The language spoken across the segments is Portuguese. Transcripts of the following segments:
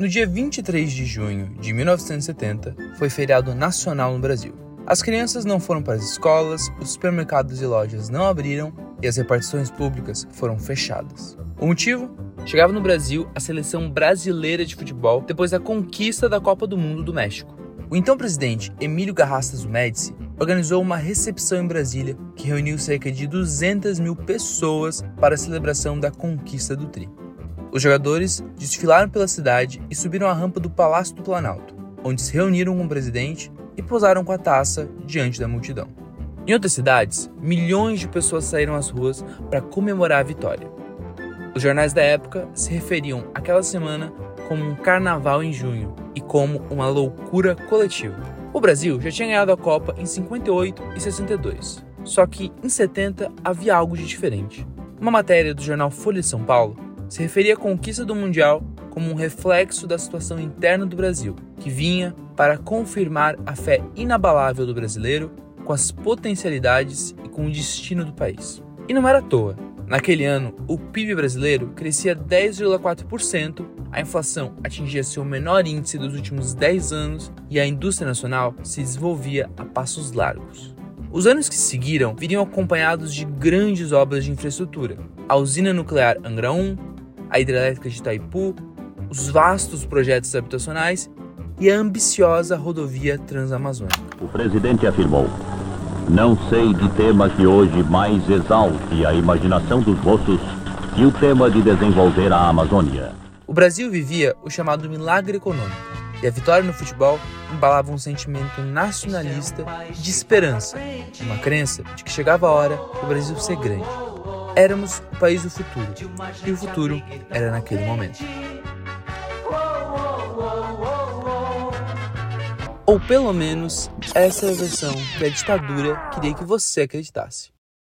No dia 23 de junho de 1970, foi feriado nacional no Brasil. As crianças não foram para as escolas, os supermercados e lojas não abriram e as repartições públicas foram fechadas. O motivo? Chegava no Brasil a seleção brasileira de futebol depois da conquista da Copa do Mundo do México. O então presidente Emílio Garrastazu Médici organizou uma recepção em Brasília que reuniu cerca de 200 mil pessoas para a celebração da conquista do Tri. Os jogadores desfilaram pela cidade e subiram a rampa do Palácio do Planalto, onde se reuniram com o presidente e posaram com a taça diante da multidão. Em outras cidades, milhões de pessoas saíram às ruas para comemorar a vitória. Os jornais da época se referiam àquela semana como um carnaval em junho e como uma loucura coletiva. O Brasil já tinha ganhado a Copa em 58 e 62, só que em 70 havia algo de diferente. Uma matéria do jornal Folha de São Paulo se referia à conquista do Mundial como um reflexo da situação interna do Brasil, que vinha para confirmar a fé inabalável do brasileiro com as potencialidades e com o destino do país. E não era à toa. Naquele ano, o PIB brasileiro crescia 10,4%, a inflação atingia seu menor índice dos últimos 10 anos e a indústria nacional se desenvolvia a passos largos. Os anos que seguiram viriam acompanhados de grandes obras de infraestrutura. A usina nuclear Angra 1, a hidrelétrica de Itaipu, os vastos projetos habitacionais e a ambiciosa rodovia transamazônica. O presidente afirmou: Não sei de tema que hoje mais exalte a imaginação dos moços que o tema de desenvolver a Amazônia. O Brasil vivia o chamado milagre econômico e a vitória no futebol embalava um sentimento nacionalista de esperança, uma crença de que chegava a hora do Brasil ser grande. Éramos o país do futuro e o futuro era naquele momento. Ou pelo menos essa é a versão que a ditadura queria que você acreditasse.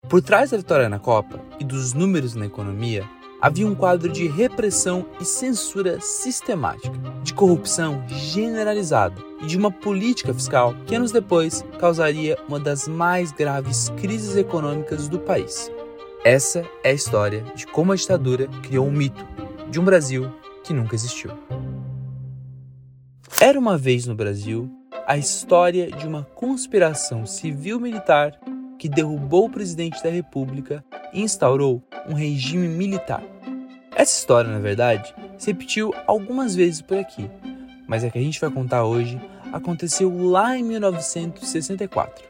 Por trás da vitória na Copa e dos números na economia, havia um quadro de repressão e censura sistemática, de corrupção generalizada e de uma política fiscal que anos depois causaria uma das mais graves crises econômicas do país. Essa é a história de como a ditadura criou um mito de um Brasil que nunca existiu. Era uma vez no Brasil a história de uma conspiração civil-militar que derrubou o presidente da República e instaurou um regime militar. Essa história, na verdade, se repetiu algumas vezes por aqui, mas a que a gente vai contar hoje aconteceu lá em 1964.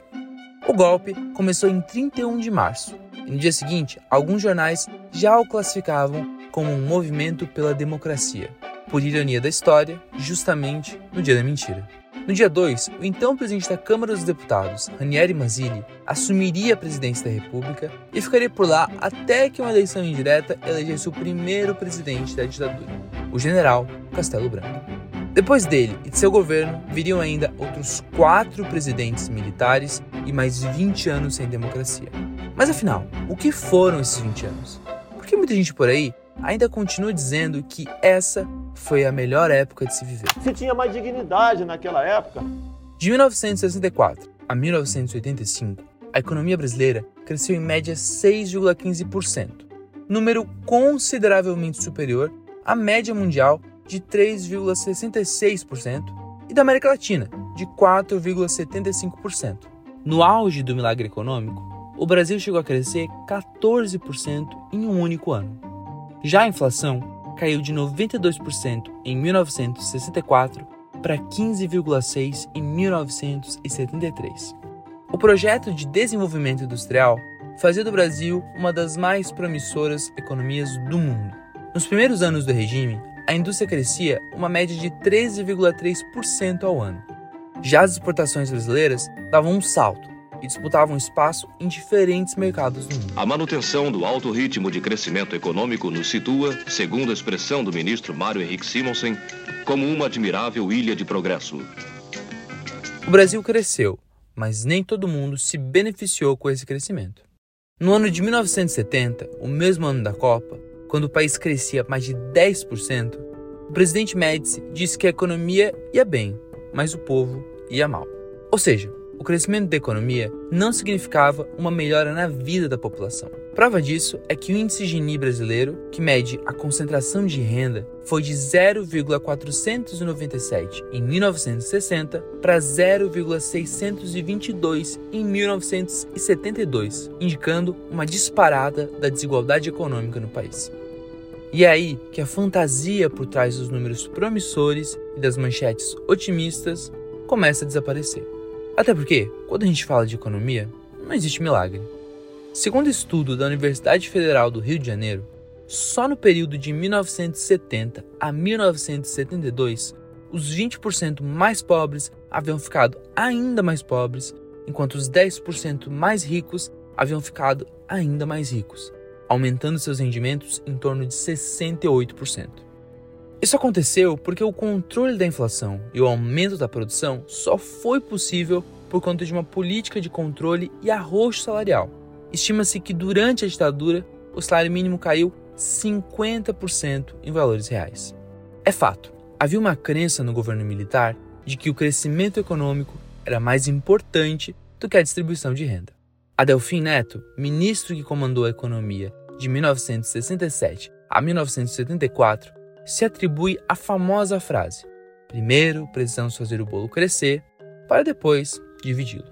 O golpe começou em 31 de março e no dia seguinte, alguns jornais já o classificavam como um movimento pela democracia. Por ironia da história, justamente no dia da mentira. No dia 2, o então presidente da Câmara dos Deputados, Ranieri Mazzilli, assumiria a presidência da República e ficaria por lá até que uma eleição indireta elegesse o primeiro presidente da ditadura, o general Castelo Branco. Depois dele e de seu governo, viriam ainda outros quatro presidentes militares e mais 20 anos sem democracia. Mas afinal, o que foram esses 20 anos? Porque muita gente por aí ainda continua dizendo que essa foi a melhor época de se viver. Se tinha mais dignidade naquela época. De 1964 a 1985, a economia brasileira cresceu em média 6,15%, número consideravelmente superior à média mundial de 3,66% e da América Latina, de 4,75%. No auge do milagre econômico, o Brasil chegou a crescer 14% em um único ano. Já a inflação caiu de 92% em 1964 para 15,6% em 1973. O projeto de desenvolvimento industrial fazia do Brasil uma das mais promissoras economias do mundo. Nos primeiros anos do regime, a indústria crescia uma média de 13,3% ao ano. Já as exportações brasileiras davam um salto e disputavam espaço em diferentes mercados do mundo. A manutenção do alto ritmo de crescimento econômico nos situa, segundo a expressão do ministro Mário Henrique Simonsen, como uma admirável ilha de progresso. O Brasil cresceu, mas nem todo mundo se beneficiou com esse crescimento. No ano de 1970, o mesmo ano da Copa, quando o país crescia mais de 10%, o presidente Médici disse que a economia ia bem, mas o povo ia mal. Ou seja, o crescimento da economia não significava uma melhora na vida da população. Prova disso é que o índice Gini brasileiro, que mede a concentração de renda, foi de 0,497 em 1960 para 0,622 em 1972, indicando uma disparada da desigualdade econômica no país. E é aí que a fantasia por trás dos números promissores e das manchetes otimistas começa a desaparecer. Até porque, quando a gente fala de economia, não existe milagre. Segundo estudo da Universidade Federal do Rio de Janeiro, só no período de 1970 a 1972, os 20% mais pobres haviam ficado ainda mais pobres, enquanto os 10% mais ricos haviam ficado ainda mais ricos, aumentando seus rendimentos em torno de 68%. Isso aconteceu porque o controle da inflação e o aumento da produção só foi possível por conta de uma política de controle e arroxo salarial. Estima-se que durante a ditadura o salário mínimo caiu 50% em valores reais. É fato, havia uma crença no governo militar de que o crescimento econômico era mais importante do que a distribuição de renda. Adelfim Neto, ministro que comandou a economia de 1967 a 1974, se atribui a famosa frase: primeiro precisamos fazer o bolo crescer para depois dividi-lo.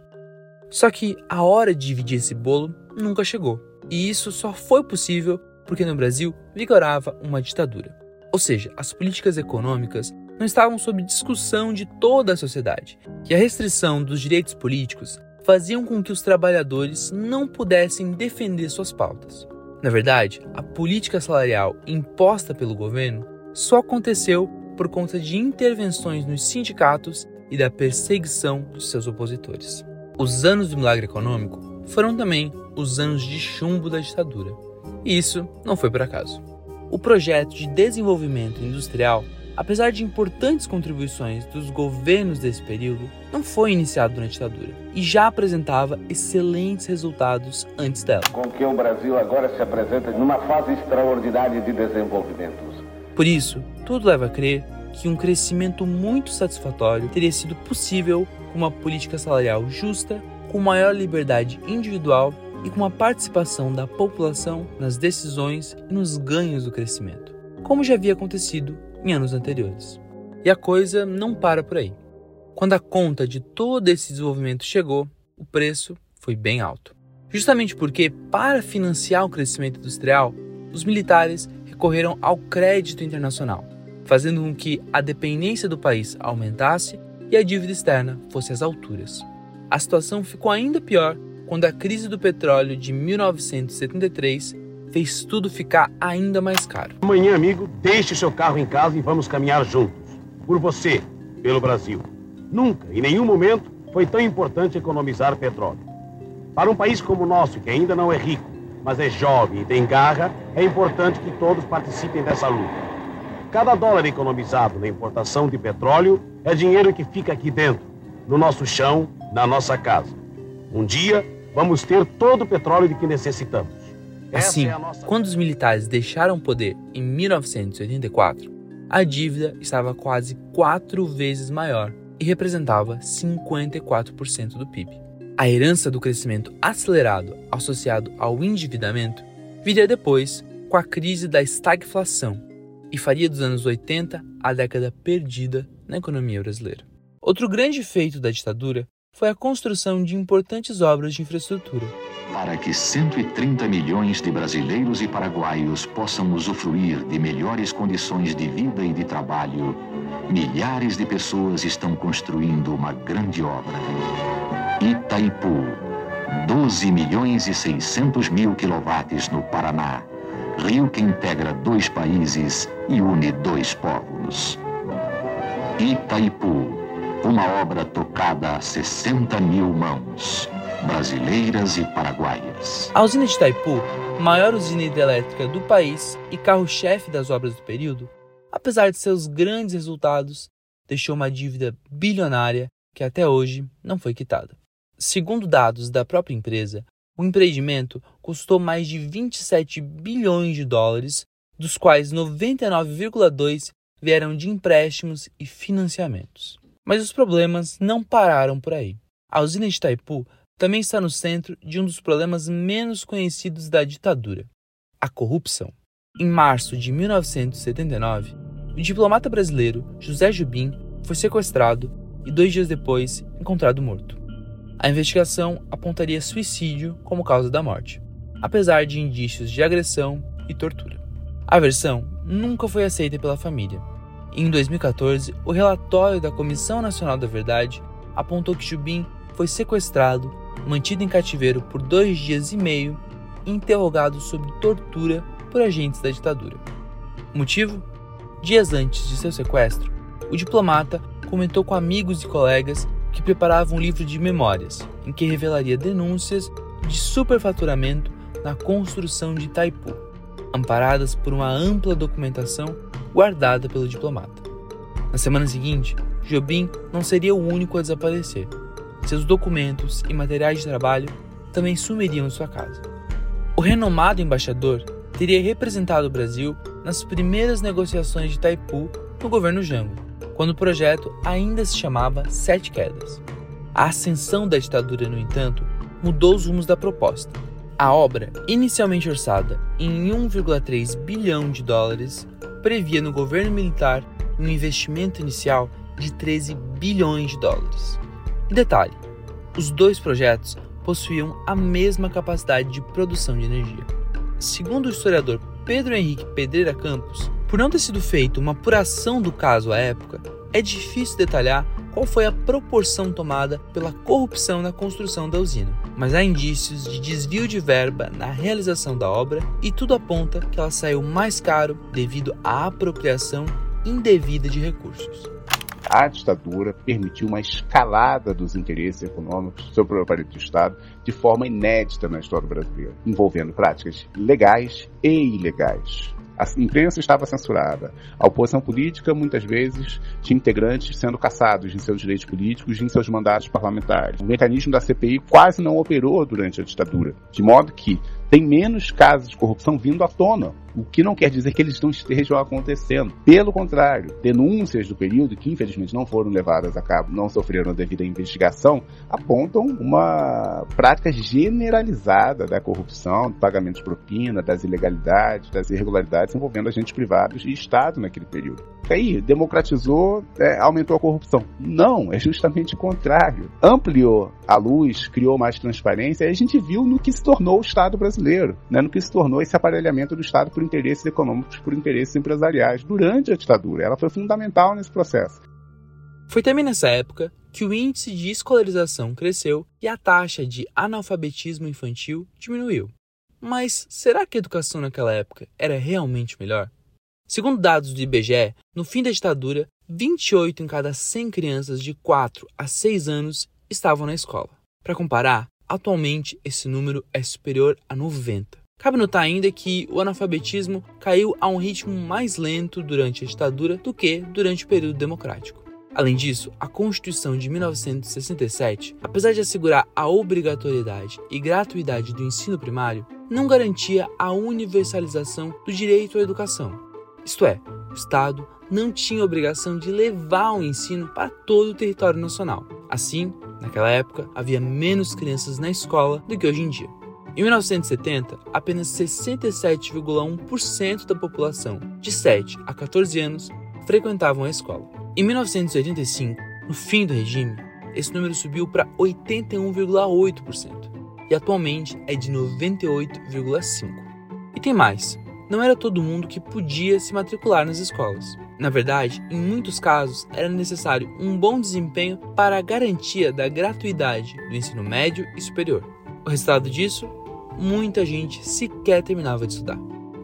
Só que a hora de dividir esse bolo nunca chegou, e isso só foi possível porque no Brasil vigorava uma ditadura. Ou seja, as políticas econômicas não estavam sob discussão de toda a sociedade, e a restrição dos direitos políticos faziam com que os trabalhadores não pudessem defender suas pautas. Na verdade, a política salarial imposta pelo governo só aconteceu por conta de intervenções nos sindicatos e da perseguição dos seus opositores. Os anos do milagre econômico foram também os anos de chumbo da ditadura. E isso não foi por acaso. O projeto de desenvolvimento industrial, apesar de importantes contribuições dos governos desse período, não foi iniciado durante a ditadura e já apresentava excelentes resultados antes dela. Com que o Brasil agora se apresenta numa fase extraordinária de desenvolvimento por isso, tudo leva a crer que um crescimento muito satisfatório teria sido possível com uma política salarial justa, com maior liberdade individual e com uma participação da população nas decisões e nos ganhos do crescimento, como já havia acontecido em anos anteriores. E a coisa não para por aí. Quando a conta de todo esse desenvolvimento chegou, o preço foi bem alto. Justamente porque, para financiar o crescimento industrial, os militares recorreram ao crédito internacional, fazendo com que a dependência do país aumentasse e a dívida externa fosse às alturas. A situação ficou ainda pior quando a crise do petróleo de 1973 fez tudo ficar ainda mais caro. Amanhã, amigo, deixe seu carro em casa e vamos caminhar juntos. Por você, pelo Brasil. Nunca, em nenhum momento, foi tão importante economizar petróleo. Para um país como o nosso, que ainda não é rico, mas é jovem e tem garra, é importante que todos participem dessa luta. Cada dólar economizado na importação de petróleo é dinheiro que fica aqui dentro, no nosso chão, na nossa casa. Um dia, vamos ter todo o petróleo de que necessitamos. Assim, é nossa... quando os militares deixaram o poder em 1984, a dívida estava quase quatro vezes maior e representava 54% do PIB. A herança do crescimento acelerado associado ao endividamento viria depois com a crise da estagflação e faria dos anos 80 a década perdida na economia brasileira. Outro grande feito da ditadura foi a construção de importantes obras de infraestrutura. Para que 130 milhões de brasileiros e paraguaios possam usufruir de melhores condições de vida e de trabalho, milhares de pessoas estão construindo uma grande obra. Itaipu, 12 milhões e 600 mil quilowatts no Paraná. Rio que integra dois países e une dois povos. Itaipu, uma obra tocada a 60 mil mãos. brasileiras e paraguaias. A usina de Itaipu, maior usina hidrelétrica do país e carro-chefe das obras do período, apesar de seus grandes resultados, deixou uma dívida bilionária que até hoje não foi quitada. Segundo dados da própria empresa, o empreendimento custou mais de 27 bilhões de dólares, dos quais 99,2 vieram de empréstimos e financiamentos. Mas os problemas não pararam por aí. A usina de Itaipu também está no centro de um dos problemas menos conhecidos da ditadura, a corrupção. Em março de 1979, o diplomata brasileiro José Jubim foi sequestrado e dois dias depois encontrado morto. A investigação apontaria suicídio como causa da morte, apesar de indícios de agressão e tortura. A versão nunca foi aceita pela família. Em 2014, o relatório da Comissão Nacional da Verdade apontou que Jubim foi sequestrado, mantido em cativeiro por dois dias e meio e interrogado sob tortura por agentes da ditadura. O motivo? Dias antes de seu sequestro, o diplomata comentou com amigos e colegas que preparava um livro de memórias em que revelaria denúncias de superfaturamento na construção de Itaipu amparadas por uma ampla documentação guardada pelo diplomata. Na semana seguinte, Jobim não seria o único a desaparecer. Seus documentos e materiais de trabalho também sumiriam de sua casa. O renomado embaixador teria representado o Brasil nas primeiras negociações de Itaipu no governo Jango, quando o projeto ainda se chamava Sete Quedas. A ascensão da ditadura, no entanto, mudou os rumos da proposta a obra, inicialmente orçada em 1,3 bilhão de dólares, previa no governo militar um investimento inicial de 13 bilhões de dólares. E detalhe: os dois projetos possuíam a mesma capacidade de produção de energia. Segundo o historiador Pedro Henrique Pedreira Campos, por não ter sido feita uma apuração do caso à época, é difícil detalhar qual foi a proporção tomada pela corrupção na construção da usina, mas há indícios de desvio de verba na realização da obra e tudo aponta que ela saiu mais caro devido à apropriação indevida de recursos. A ditadura permitiu uma escalada dos interesses econômicos sobre o aparelho do Estado de forma inédita na história brasileira, envolvendo práticas legais e ilegais. A imprensa estava censurada. A oposição política, muitas vezes, tinha integrantes sendo caçados em seus direitos políticos e em seus mandatos parlamentares. O mecanismo da CPI quase não operou durante a ditadura, de modo que tem menos casos de corrupção vindo à tona, o que não quer dizer que eles não estejam acontecendo. Pelo contrário, denúncias do período, que infelizmente não foram levadas a cabo, não sofreram a devida investigação, apontam uma prática generalizada da corrupção, do pagamento de propina, das ilegalidades, das irregularidades envolvendo agentes privados e Estado naquele período. Aí, democratizou, é, aumentou a corrupção. Não, é justamente o contrário. Ampliou a luz, criou mais transparência, e a gente viu no que se tornou o Estado brasileiro, né, no que se tornou esse aparelhamento do Estado por interesses econômicos, por interesses empresariais, durante a ditadura. Ela foi fundamental nesse processo. Foi também nessa época que o índice de escolarização cresceu e a taxa de analfabetismo infantil diminuiu. Mas será que a educação naquela época era realmente melhor? Segundo dados do IBGE, no fim da ditadura, 28 em cada 100 crianças de 4 a 6 anos estavam na escola. Para comparar, Atualmente, esse número é superior a 90. Cabe notar ainda que o analfabetismo caiu a um ritmo mais lento durante a ditadura do que durante o período democrático. Além disso, a Constituição de 1967, apesar de assegurar a obrigatoriedade e gratuidade do ensino primário, não garantia a universalização do direito à educação. Isto é, o Estado não tinha obrigação de levar o ensino para todo o território nacional. Assim, Naquela época, havia menos crianças na escola do que hoje em dia. Em 1970, apenas 67,1% da população de 7 a 14 anos frequentavam a escola. Em 1985, no fim do regime, esse número subiu para 81,8% e atualmente é de 98,5%. E tem mais: não era todo mundo que podia se matricular nas escolas. Na verdade, em muitos casos, era necessário um bom desempenho para a garantia da gratuidade do ensino médio e superior. O resultado disso? Muita gente sequer terminava de estudar.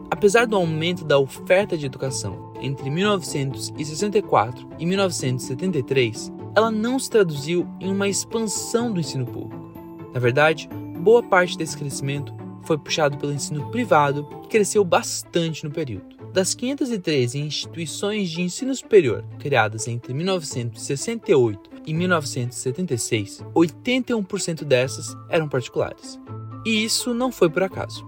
Apesar do aumento da oferta de educação entre 1964 e 1973, ela não se traduziu em uma expansão do ensino público. Na verdade, boa parte desse crescimento foi puxado pelo ensino privado, que cresceu bastante no período. Das 513 instituições de ensino superior criadas entre 1968 e 1976, 81% dessas eram particulares. E isso não foi por acaso.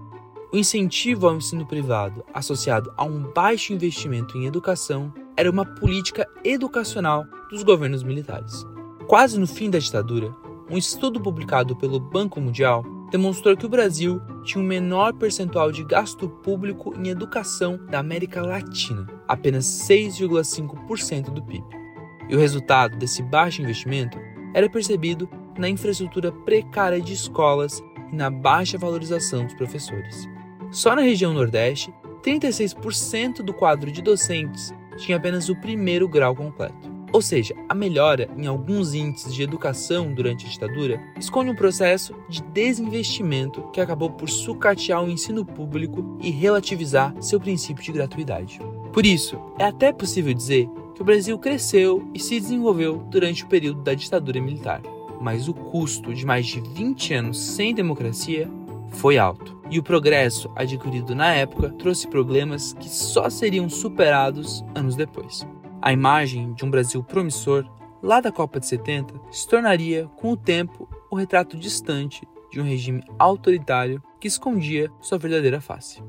O incentivo ao ensino privado, associado a um baixo investimento em educação, era uma política educacional dos governos militares. Quase no fim da ditadura, um estudo publicado pelo Banco Mundial demonstrou que o Brasil tinha o um menor percentual de gasto público em educação da América Latina, apenas 6,5% do PIB. E o resultado desse baixo investimento era percebido na infraestrutura precária de escolas e na baixa valorização dos professores. Só na região Nordeste, 36% do quadro de docentes tinha apenas o primeiro grau completo. Ou seja, a melhora em alguns índices de educação durante a ditadura esconde um processo de desinvestimento que acabou por sucatear o ensino público e relativizar seu princípio de gratuidade. Por isso, é até possível dizer que o Brasil cresceu e se desenvolveu durante o período da ditadura militar, mas o custo de mais de 20 anos sem democracia foi alto. E o progresso adquirido na época trouxe problemas que só seriam superados anos depois. A imagem de um Brasil promissor, lá da Copa de 70, se tornaria, com o tempo, o retrato distante de um regime autoritário que escondia sua verdadeira face.